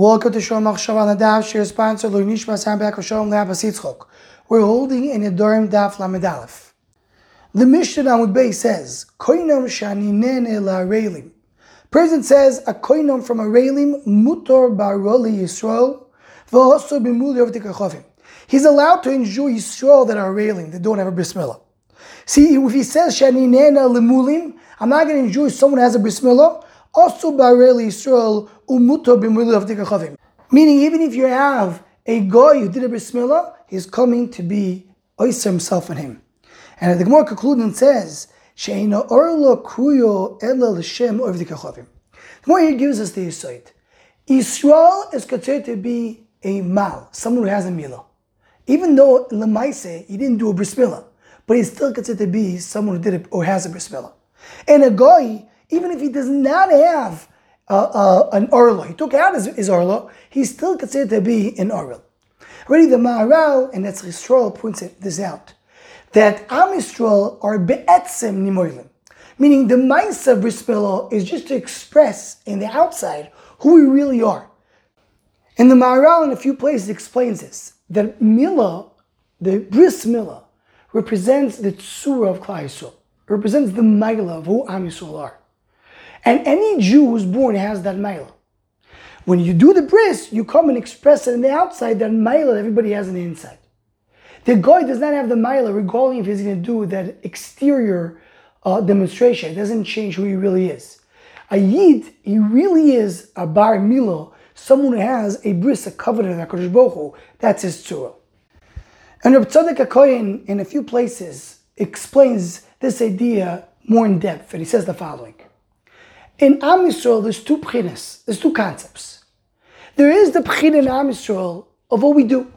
Welcome to Shom Machshava on the Daf, share sponsor Louis Nishma Sambak Shom Le'abas Yitzchok. We're holding in Nedorim Daf Lamed. The Mishnah Amud Bey says, Koinam shaninene la'arelim. Person says, a koinam from arelim, mutor baroli Yisrael, v'oso b'muli of tikachovim. He's allowed to enjoy Yisrael that are railing, that don't have a brismillah. See, if he says shaninene lemulim, I'm not going to enjoy someone who has a brismillah, umuto. Meaning, even if you have a guy who did a brismillah, he's coming to be oyster himself on him. And the Gemara concludes and says, Sheina orlo kruyo ela l'shem of the kachavim. The Gemara here gives us the insight. Israel is considered to be a mal, someone who has a milah. Even though lemaise he didn't do a bris milah, but he's still considered to be someone who did it or has a bris milah. And a guy, even if he does not have uh, uh, an orlo, he took out his, his he's still considered to be an orlo. Already the Maharal and that's Yisrael points this out that Am Yisrael are be'etzem nimoilim, meaning the mindset of bris milah is just to express in the outside who we really are. And the Maharal in a few places explains this that Mila, the bris Mila, represents the tzura of Klal Yisrael, represents the maila of who Am Yisrael are. And any Jew who's born has that maila. When you do the bris, you come and express it in the outside, that maila everybody has on the inside. The guy does not have the maila, regardless if he's going to do that exterior uh, demonstration. It doesn't change who he really is. A yid, he really is a bar milo, someone who has a bris, a covenant, a kodesh bohu. That's his tzura. And Reb Tzadok HaKoyen, in a few places, explains this idea more in depth, and he says the following. In Am Yisrael, there's two pchinas, there's two concepts. There is the pchin in Am Yisrael of what we do,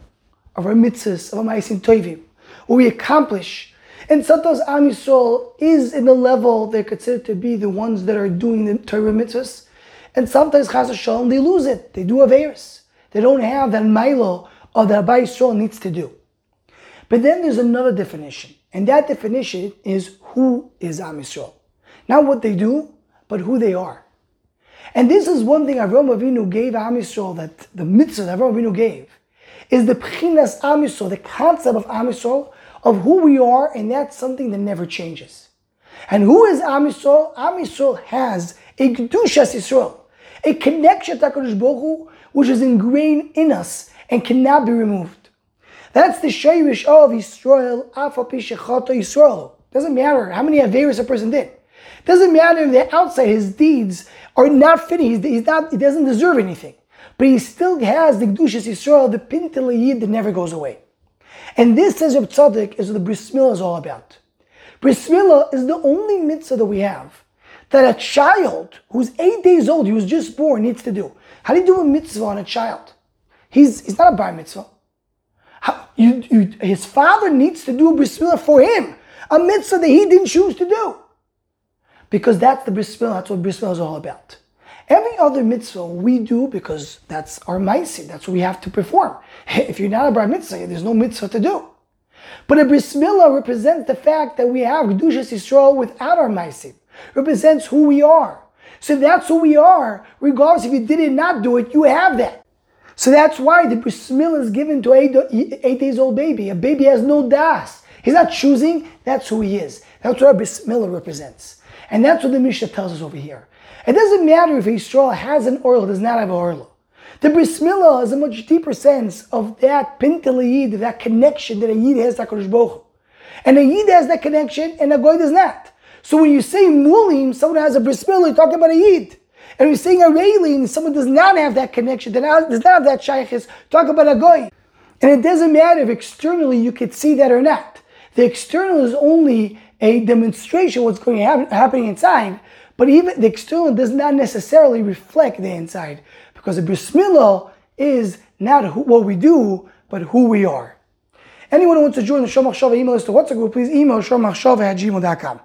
of our mitzvahs, of our ma'asim tovim, what we accomplish. And sometimes Am Yisrael is in the level they're considered to be the ones that are doing the Torah mitzvahs. And sometimes Chas Shalom, they lose it. They do Averis. They don't have that Milo of that Abba Yisrael needs to do. But then there's another definition. And that definition is who is Am Yisrael. Not what they do, but who they are. And this is one thing Avram Avinu gave Am Yisrael, that the mitzvah that Avram Avinu gave, is the Pchinas Am Yisrael, the concept of Am Yisrael, of who we are, and that's something that never changes. And who is Am Yisrael? Am Yisrael has a Kedushas Yisrael, a connection to HaKadosh Baruch Hu, which is ingrained in us and cannot be removed. That's the Sheirish of Yisrael, Afapishechato Yisrael. Doesn't matter how many Averis a person did. Doesn't matter if the outside his deeds are not fitting. He's, not. He doesn't deserve anything, but he still has the kedushas Yisrael, the pintel yid that never goes away. And this, says Reb Tzadok, is what the bris milah is all about. Bris milah is the only mitzvah that we have that a child who's eight days old, he was just born, needs to do. How do you do a mitzvah on a child? He's, he's not a bar mitzvah. How, you, you, his father needs to do a bris milah for him, a mitzvah that he didn't choose to do. Because that's the bris milah, that's what bris milah is all about. Every other mitzvah we do because that's our ma'isi, that's what we have to perform. If you're not a bar mitzvah, there's no mitzvah to do. But a bris milah represents the fact that we have Kedushas Yisrael without our ma'isi. Represents who we are. So that's who we are, regardless if you did it or not do it, you have that. So that's why the bris milah is given to eight, eight days old baby. A baby has no das. He's not choosing, that's who he is. That's what a bris milah represents. And that's what the Mishnah tells us over here. It doesn't matter if a straw has an oil, does not have an oil. The bris milah is a much deeper sense of that pintel yid, that connection that a yid has to HaKadosh Baruch And a yid has that connection, and a goy does not. So when you say mulim, someone has a bris milah, you're talking about a yid. And you're saying a railing, someone does not have that connection, does not have that shaykhis, talk about a goy. And it doesn't matter if externally you could see that or not. The external is only a demonstration of what's going happen, happening inside, but even the external does not necessarily reflect the inside, because the bris milah is not who, what we do, but who we are. Anyone who wants to join the Shomach Shava email list to WhatsApp group, please email shomachshava at gmail.com.